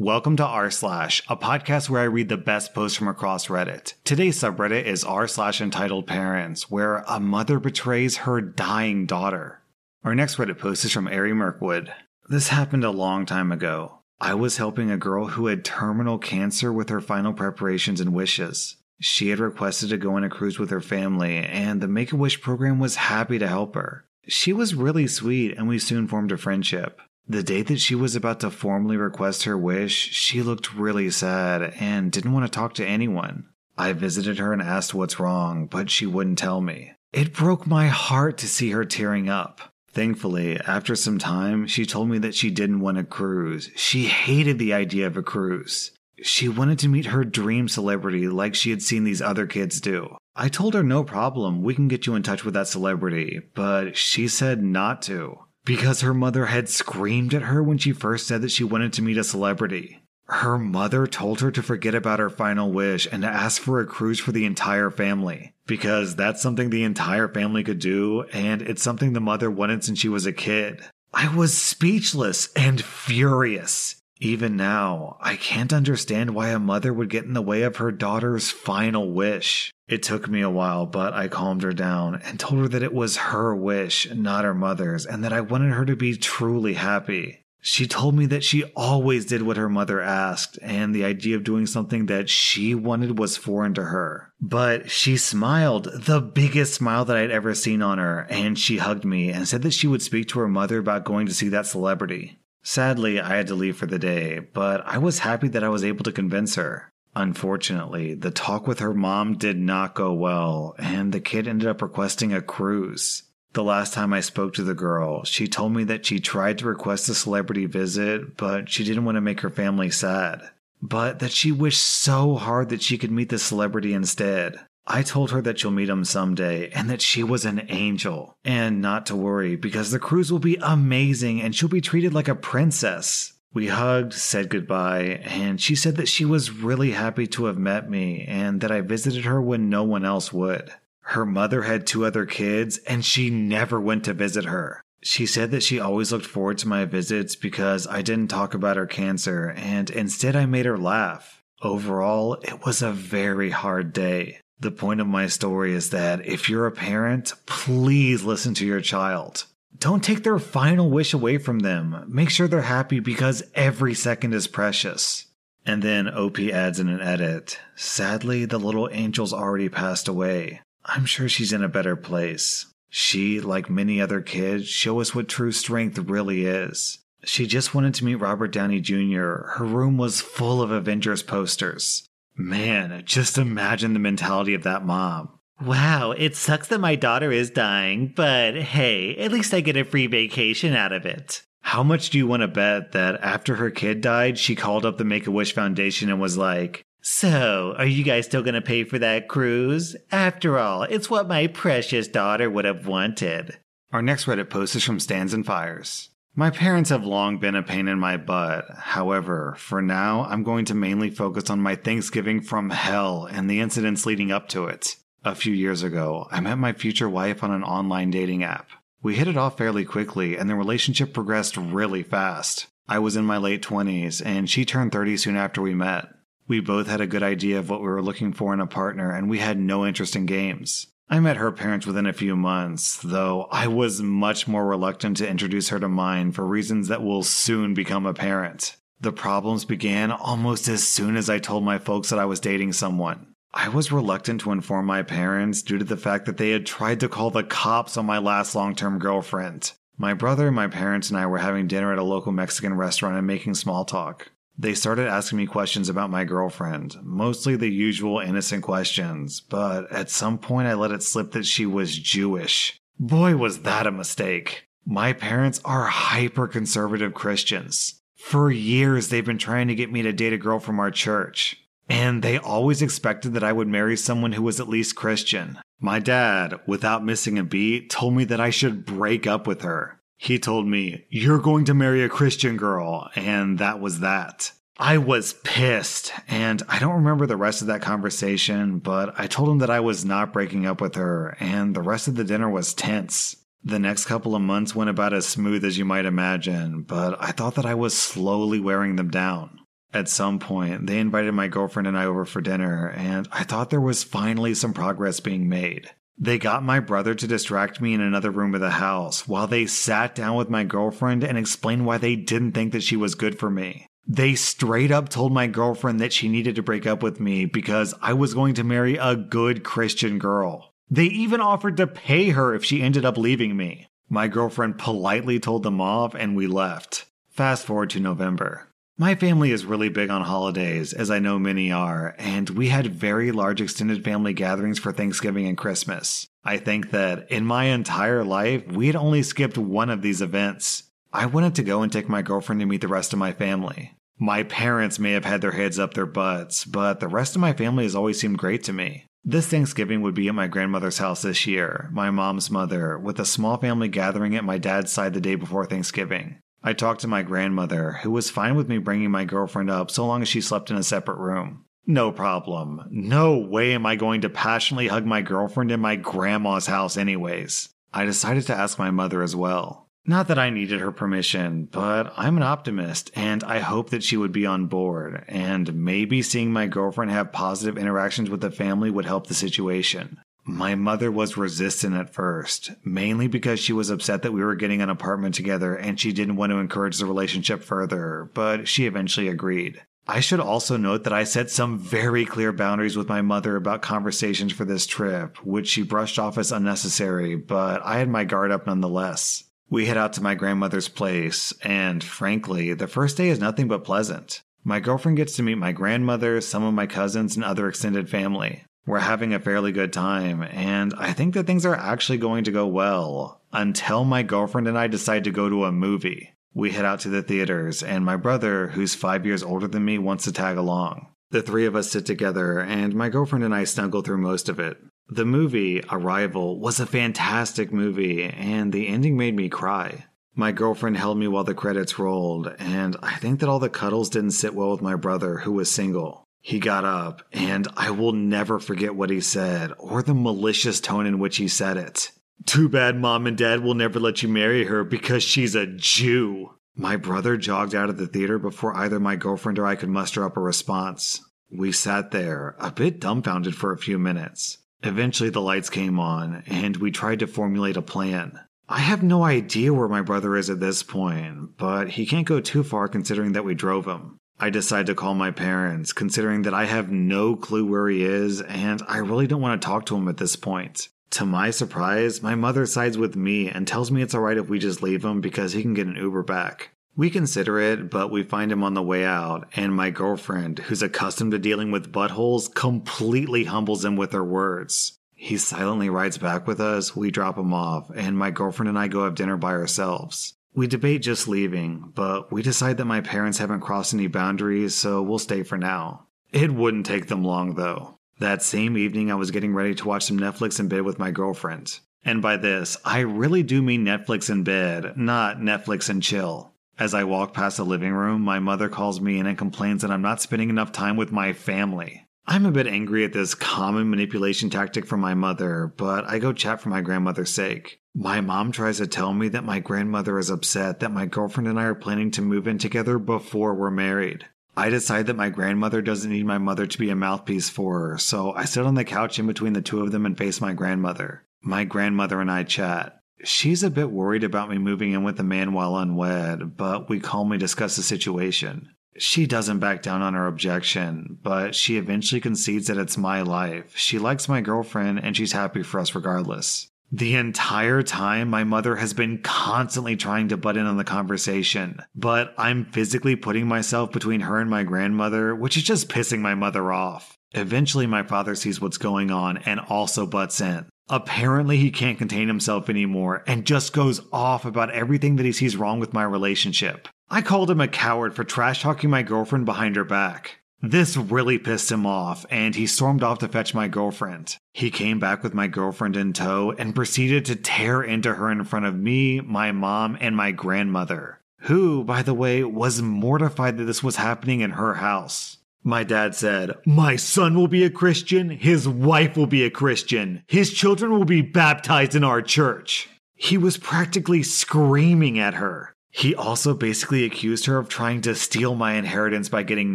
Welcome to r slash, a podcast where I read the best posts from across Reddit. Today's subreddit is r slash entitled parents, where a mother betrays her dying daughter. Our next Reddit post is from Ari Mirkwood. This happened a long time ago. I was helping a girl who had terminal cancer with her final preparations and wishes. She had requested to go on a cruise with her family, and the Make a Wish program was happy to help her. She was really sweet, and we soon formed a friendship. The day that she was about to formally request her wish, she looked really sad and didn't want to talk to anyone. I visited her and asked what's wrong, but she wouldn't tell me. It broke my heart to see her tearing up. Thankfully, after some time, she told me that she didn't want a cruise. She hated the idea of a cruise. She wanted to meet her dream celebrity like she had seen these other kids do. I told her no problem, we can get you in touch with that celebrity, but she said not to because her mother had screamed at her when she first said that she wanted to meet a celebrity. Her mother told her to forget about her final wish and to ask for a cruise for the entire family because that's something the entire family could do, and it's something the mother wanted since she was a kid. I was speechless and furious. Even now, I can't understand why a mother would get in the way of her daughter's final wish. It took me a while, but I calmed her down and told her that it was her wish, not her mother's, and that I wanted her to be truly happy. She told me that she always did what her mother asked, and the idea of doing something that she wanted was foreign to her. But she smiled, the biggest smile that I'd ever seen on her, and she hugged me and said that she would speak to her mother about going to see that celebrity. Sadly, I had to leave for the day, but I was happy that I was able to convince her. Unfortunately, the talk with her mom did not go well, and the kid ended up requesting a cruise. The last time I spoke to the girl, she told me that she tried to request a celebrity visit, but she didn't want to make her family sad. But that she wished so hard that she could meet the celebrity instead. I told her that she'll meet him someday and that she was an angel. And not to worry because the cruise will be amazing and she'll be treated like a princess. We hugged, said goodbye, and she said that she was really happy to have met me and that I visited her when no one else would. Her mother had two other kids and she never went to visit her. She said that she always looked forward to my visits because I didn't talk about her cancer and instead I made her laugh. Overall, it was a very hard day. The point of my story is that if you're a parent, please listen to your child. Don't take their final wish away from them. Make sure they're happy because every second is precious. And then OP adds in an edit Sadly, the little angel's already passed away. I'm sure she's in a better place. She, like many other kids, show us what true strength really is. She just wanted to meet Robert Downey Jr. Her room was full of Avengers posters. Man, just imagine the mentality of that mom. Wow, it sucks that my daughter is dying, but hey, at least I get a free vacation out of it. How much do you want to bet that after her kid died, she called up the Make a Wish Foundation and was like, So, are you guys still going to pay for that cruise? After all, it's what my precious daughter would have wanted. Our next Reddit post is from Stands and Fires. My parents have long been a pain in my butt. However, for now, I'm going to mainly focus on my Thanksgiving from hell and the incidents leading up to it. A few years ago, I met my future wife on an online dating app. We hit it off fairly quickly, and the relationship progressed really fast. I was in my late 20s, and she turned 30 soon after we met. We both had a good idea of what we were looking for in a partner, and we had no interest in games. I met her parents within a few months, though I was much more reluctant to introduce her to mine for reasons that will soon become apparent. The problems began almost as soon as I told my folks that I was dating someone. I was reluctant to inform my parents due to the fact that they had tried to call the cops on my last long term girlfriend. My brother, my parents, and I were having dinner at a local Mexican restaurant and making small talk. They started asking me questions about my girlfriend, mostly the usual innocent questions, but at some point I let it slip that she was Jewish. Boy, was that a mistake. My parents are hyper conservative Christians. For years, they've been trying to get me to date a girl from our church. And they always expected that I would marry someone who was at least Christian. My dad, without missing a beat, told me that I should break up with her. He told me, You're going to marry a Christian girl. And that was that. I was pissed, and I don't remember the rest of that conversation, but I told him that I was not breaking up with her, and the rest of the dinner was tense. The next couple of months went about as smooth as you might imagine, but I thought that I was slowly wearing them down. At some point, they invited my girlfriend and I over for dinner, and I thought there was finally some progress being made. They got my brother to distract me in another room of the house while they sat down with my girlfriend and explained why they didn't think that she was good for me. They straight up told my girlfriend that she needed to break up with me because I was going to marry a good Christian girl. They even offered to pay her if she ended up leaving me. My girlfriend politely told them off and we left. Fast forward to November. My family is really big on holidays, as I know many are, and we had very large extended family gatherings for Thanksgiving and Christmas. I think that in my entire life, we had only skipped one of these events. I wanted to go and take my girlfriend to meet the rest of my family. My parents may have had their heads up their butts, but the rest of my family has always seemed great to me. This Thanksgiving would be at my grandmother's house this year, my mom's mother, with a small family gathering at my dad's side the day before Thanksgiving. I talked to my grandmother, who was fine with me bringing my girlfriend up so long as she slept in a separate room. No problem. No way am I going to passionately hug my girlfriend in my grandma's house, anyways. I decided to ask my mother as well. Not that I needed her permission, but I'm an optimist and I hope that she would be on board, and maybe seeing my girlfriend have positive interactions with the family would help the situation. My mother was resistant at first, mainly because she was upset that we were getting an apartment together and she didn't want to encourage the relationship further, but she eventually agreed. I should also note that I set some very clear boundaries with my mother about conversations for this trip, which she brushed off as unnecessary, but I had my guard up nonetheless. We head out to my grandmother's place, and frankly, the first day is nothing but pleasant. My girlfriend gets to meet my grandmother, some of my cousins, and other extended family. We're having a fairly good time, and I think that things are actually going to go well until my girlfriend and I decide to go to a movie. We head out to the theaters, and my brother, who's five years older than me, wants to tag along. The three of us sit together, and my girlfriend and I snuggle through most of it. The movie, Arrival, was a fantastic movie, and the ending made me cry. My girlfriend held me while the credits rolled, and I think that all the cuddles didn't sit well with my brother, who was single. He got up, and I will never forget what he said or the malicious tone in which he said it. Too bad mom and dad will never let you marry her because she's a Jew. My brother jogged out of the theater before either my girlfriend or I could muster up a response. We sat there, a bit dumbfounded for a few minutes. Eventually, the lights came on, and we tried to formulate a plan. I have no idea where my brother is at this point, but he can't go too far considering that we drove him. I decide to call my parents, considering that I have no clue where he is and I really don't want to talk to him at this point. To my surprise, my mother sides with me and tells me it's alright if we just leave him because he can get an Uber back. We consider it, but we find him on the way out, and my girlfriend, who's accustomed to dealing with buttholes, completely humbles him with her words. He silently rides back with us, we drop him off, and my girlfriend and I go have dinner by ourselves. We debate just leaving, but we decide that my parents haven't crossed any boundaries, so we'll stay for now. It wouldn't take them long, though. That same evening, I was getting ready to watch some Netflix in bed with my girlfriend. And by this, I really do mean Netflix in bed, not Netflix and chill. As I walk past the living room, my mother calls me in and complains that I'm not spending enough time with my family. I'm a bit angry at this common manipulation tactic from my mother, but I go chat for my grandmother's sake. My mom tries to tell me that my grandmother is upset that my girlfriend and I are planning to move in together before we're married. I decide that my grandmother doesn't need my mother to be a mouthpiece for her, so I sit on the couch in between the two of them and face my grandmother. My grandmother and I chat. She's a bit worried about me moving in with a man while unwed, but we calmly discuss the situation. She doesn't back down on her objection, but she eventually concedes that it's my life. She likes my girlfriend and she's happy for us regardless. The entire time, my mother has been constantly trying to butt in on the conversation, but I'm physically putting myself between her and my grandmother, which is just pissing my mother off. Eventually, my father sees what's going on and also butts in. Apparently, he can't contain himself anymore and just goes off about everything that he sees wrong with my relationship. I called him a coward for trash talking my girlfriend behind her back. This really pissed him off, and he stormed off to fetch my girlfriend. He came back with my girlfriend in tow and proceeded to tear into her in front of me, my mom, and my grandmother, who, by the way, was mortified that this was happening in her house. My dad said, My son will be a Christian, his wife will be a Christian, his children will be baptized in our church. He was practically screaming at her. He also basically accused her of trying to steal my inheritance by getting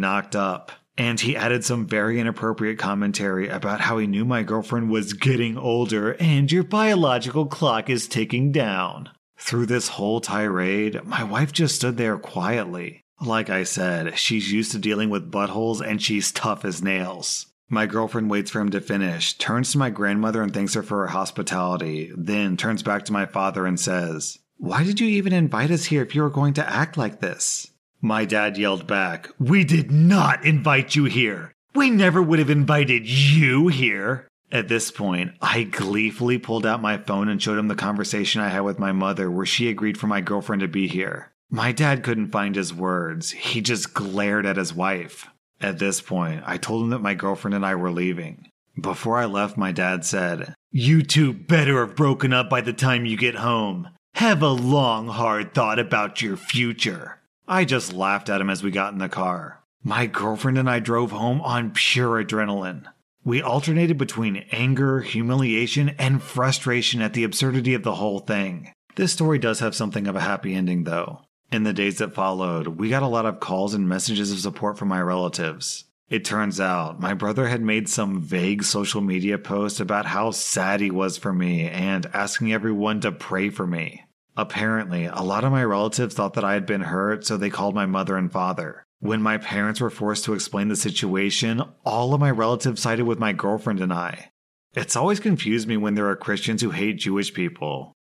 knocked up. And he added some very inappropriate commentary about how he knew my girlfriend was getting older and your biological clock is ticking down. Through this whole tirade, my wife just stood there quietly. Like I said, she's used to dealing with buttholes and she's tough as nails. My girlfriend waits for him to finish, turns to my grandmother and thanks her for her hospitality, then turns back to my father and says, Why did you even invite us here if you were going to act like this? My dad yelled back, We did not invite you here. We never would have invited you here. At this point, I gleefully pulled out my phone and showed him the conversation I had with my mother where she agreed for my girlfriend to be here. My dad couldn't find his words. He just glared at his wife. At this point, I told him that my girlfriend and I were leaving. Before I left, my dad said, You two better have broken up by the time you get home. Have a long, hard thought about your future. I just laughed at him as we got in the car. My girlfriend and I drove home on pure adrenaline. We alternated between anger, humiliation, and frustration at the absurdity of the whole thing. This story does have something of a happy ending, though. In the days that followed, we got a lot of calls and messages of support from my relatives. It turns out my brother had made some vague social media post about how sad he was for me and asking everyone to pray for me. Apparently, a lot of my relatives thought that I had been hurt, so they called my mother and father. When my parents were forced to explain the situation, all of my relatives sided with my girlfriend and I. It's always confused me when there are Christians who hate Jewish people.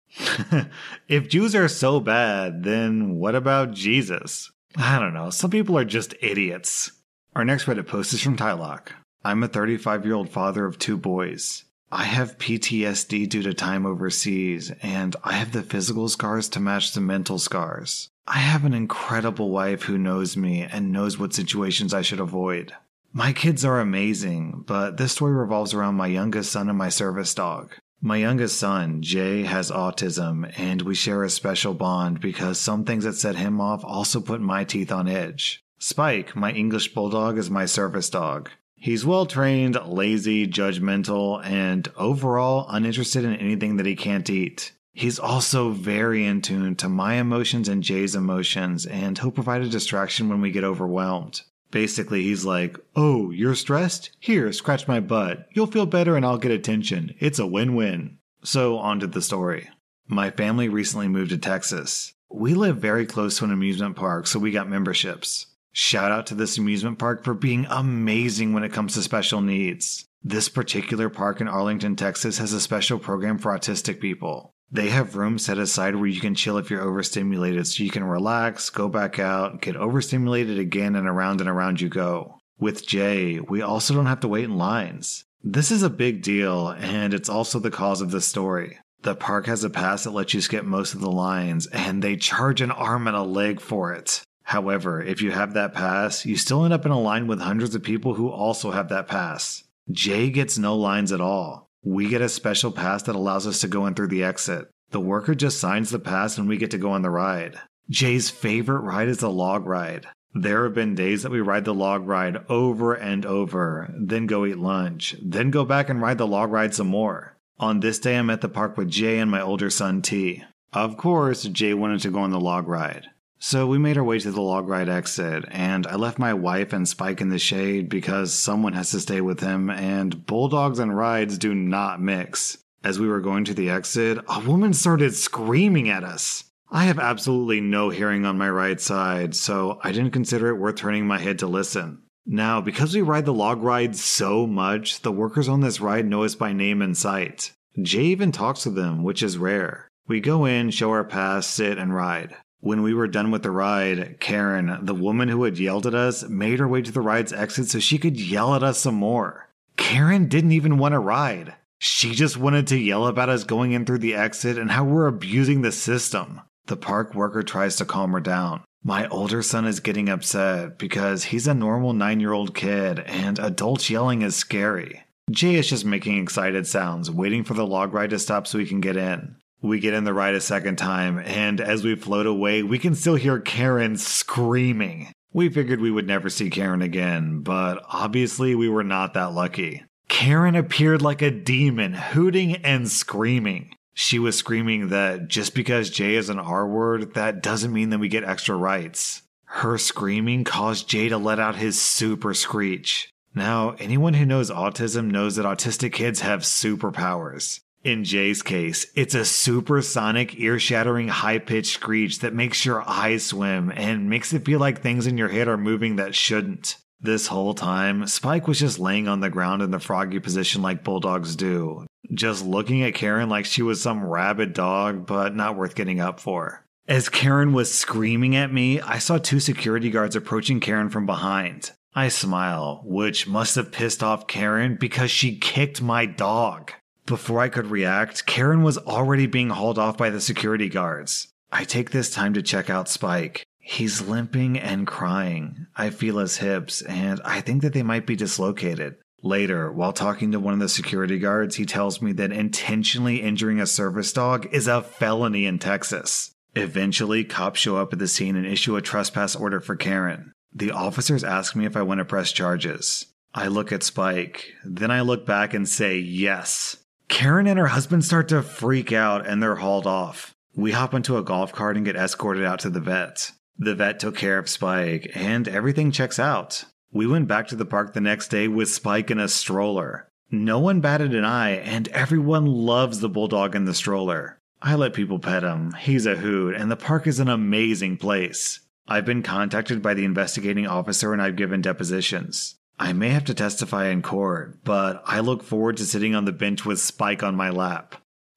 if Jews are so bad, then what about Jesus? I don't know. Some people are just idiots. Our next Reddit post is from Tylock. I'm a 35 year old father of two boys. I have PTSD due to time overseas, and I have the physical scars to match the mental scars. I have an incredible wife who knows me and knows what situations I should avoid. My kids are amazing, but this story revolves around my youngest son and my service dog. My youngest son, Jay, has autism, and we share a special bond because some things that set him off also put my teeth on edge. Spike, my English bulldog, is my service dog. He's well trained, lazy, judgmental, and overall uninterested in anything that he can't eat. He's also very in tune to my emotions and Jay's emotions, and he'll provide a distraction when we get overwhelmed. Basically, he's like, Oh, you're stressed? Here, scratch my butt. You'll feel better and I'll get attention. It's a win win. So, on to the story. My family recently moved to Texas. We live very close to an amusement park, so we got memberships. Shout out to this amusement park for being amazing when it comes to special needs. This particular park in Arlington, Texas has a special program for autistic people. They have rooms set aside where you can chill if you're overstimulated, so you can relax, go back out, get overstimulated again, and around and around you go. With Jay, we also don't have to wait in lines. This is a big deal, and it's also the cause of the story. The park has a pass that lets you skip most of the lines, and they charge an arm and a leg for it. However, if you have that pass, you still end up in a line with hundreds of people who also have that pass. Jay gets no lines at all. We get a special pass that allows us to go in through the exit. The worker just signs the pass and we get to go on the ride. Jay's favorite ride is the log ride. There have been days that we ride the log ride over and over, then go eat lunch, then go back and ride the log ride some more. On this day, I'm at the park with Jay and my older son T. Of course, Jay wanted to go on the log ride. So we made our way to the log ride exit, and I left my wife and Spike in the shade because someone has to stay with him, and bulldogs and rides do not mix. As we were going to the exit, a woman started screaming at us. I have absolutely no hearing on my right side, so I didn't consider it worth turning my head to listen. Now, because we ride the log ride so much, the workers on this ride know us by name and sight. Jay even talks to them, which is rare. We go in, show our pass, sit, and ride. When we were done with the ride, Karen, the woman who had yelled at us, made her way to the ride's exit so she could yell at us some more. Karen didn't even want to ride. She just wanted to yell about us going in through the exit and how we're abusing the system. The park worker tries to calm her down. My older son is getting upset because he's a normal nine year old kid and adults yelling is scary. Jay is just making excited sounds, waiting for the log ride to stop so he can get in. We get in the ride a second time, and as we float away, we can still hear Karen screaming. We figured we would never see Karen again, but obviously we were not that lucky. Karen appeared like a demon, hooting and screaming. She was screaming that just because Jay is an R word, that doesn't mean that we get extra rights. Her screaming caused Jay to let out his super screech. Now, anyone who knows autism knows that autistic kids have superpowers. In Jay's case, it's a supersonic, ear shattering, high pitched screech that makes your eyes swim and makes it feel like things in your head are moving that shouldn't. This whole time, Spike was just laying on the ground in the froggy position like bulldogs do, just looking at Karen like she was some rabid dog, but not worth getting up for. As Karen was screaming at me, I saw two security guards approaching Karen from behind. I smile, which must have pissed off Karen because she kicked my dog. Before I could react, Karen was already being hauled off by the security guards. I take this time to check out Spike. He's limping and crying. I feel his hips, and I think that they might be dislocated. Later, while talking to one of the security guards, he tells me that intentionally injuring a service dog is a felony in Texas. Eventually, cops show up at the scene and issue a trespass order for Karen. The officers ask me if I want to press charges. I look at Spike, then I look back and say yes. Karen and her husband start to freak out and they're hauled off. We hop into a golf cart and get escorted out to the vet. The vet took care of Spike and everything checks out. We went back to the park the next day with Spike in a stroller. No one batted an eye and everyone loves the bulldog in the stroller. I let people pet him. He's a hoot and the park is an amazing place. I've been contacted by the investigating officer and I've given depositions. I may have to testify in court, but I look forward to sitting on the bench with Spike on my lap.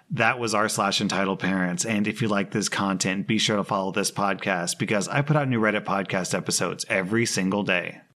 That was r slash entitled parents. And if you like this content, be sure to follow this podcast because I put out new Reddit podcast episodes every single day.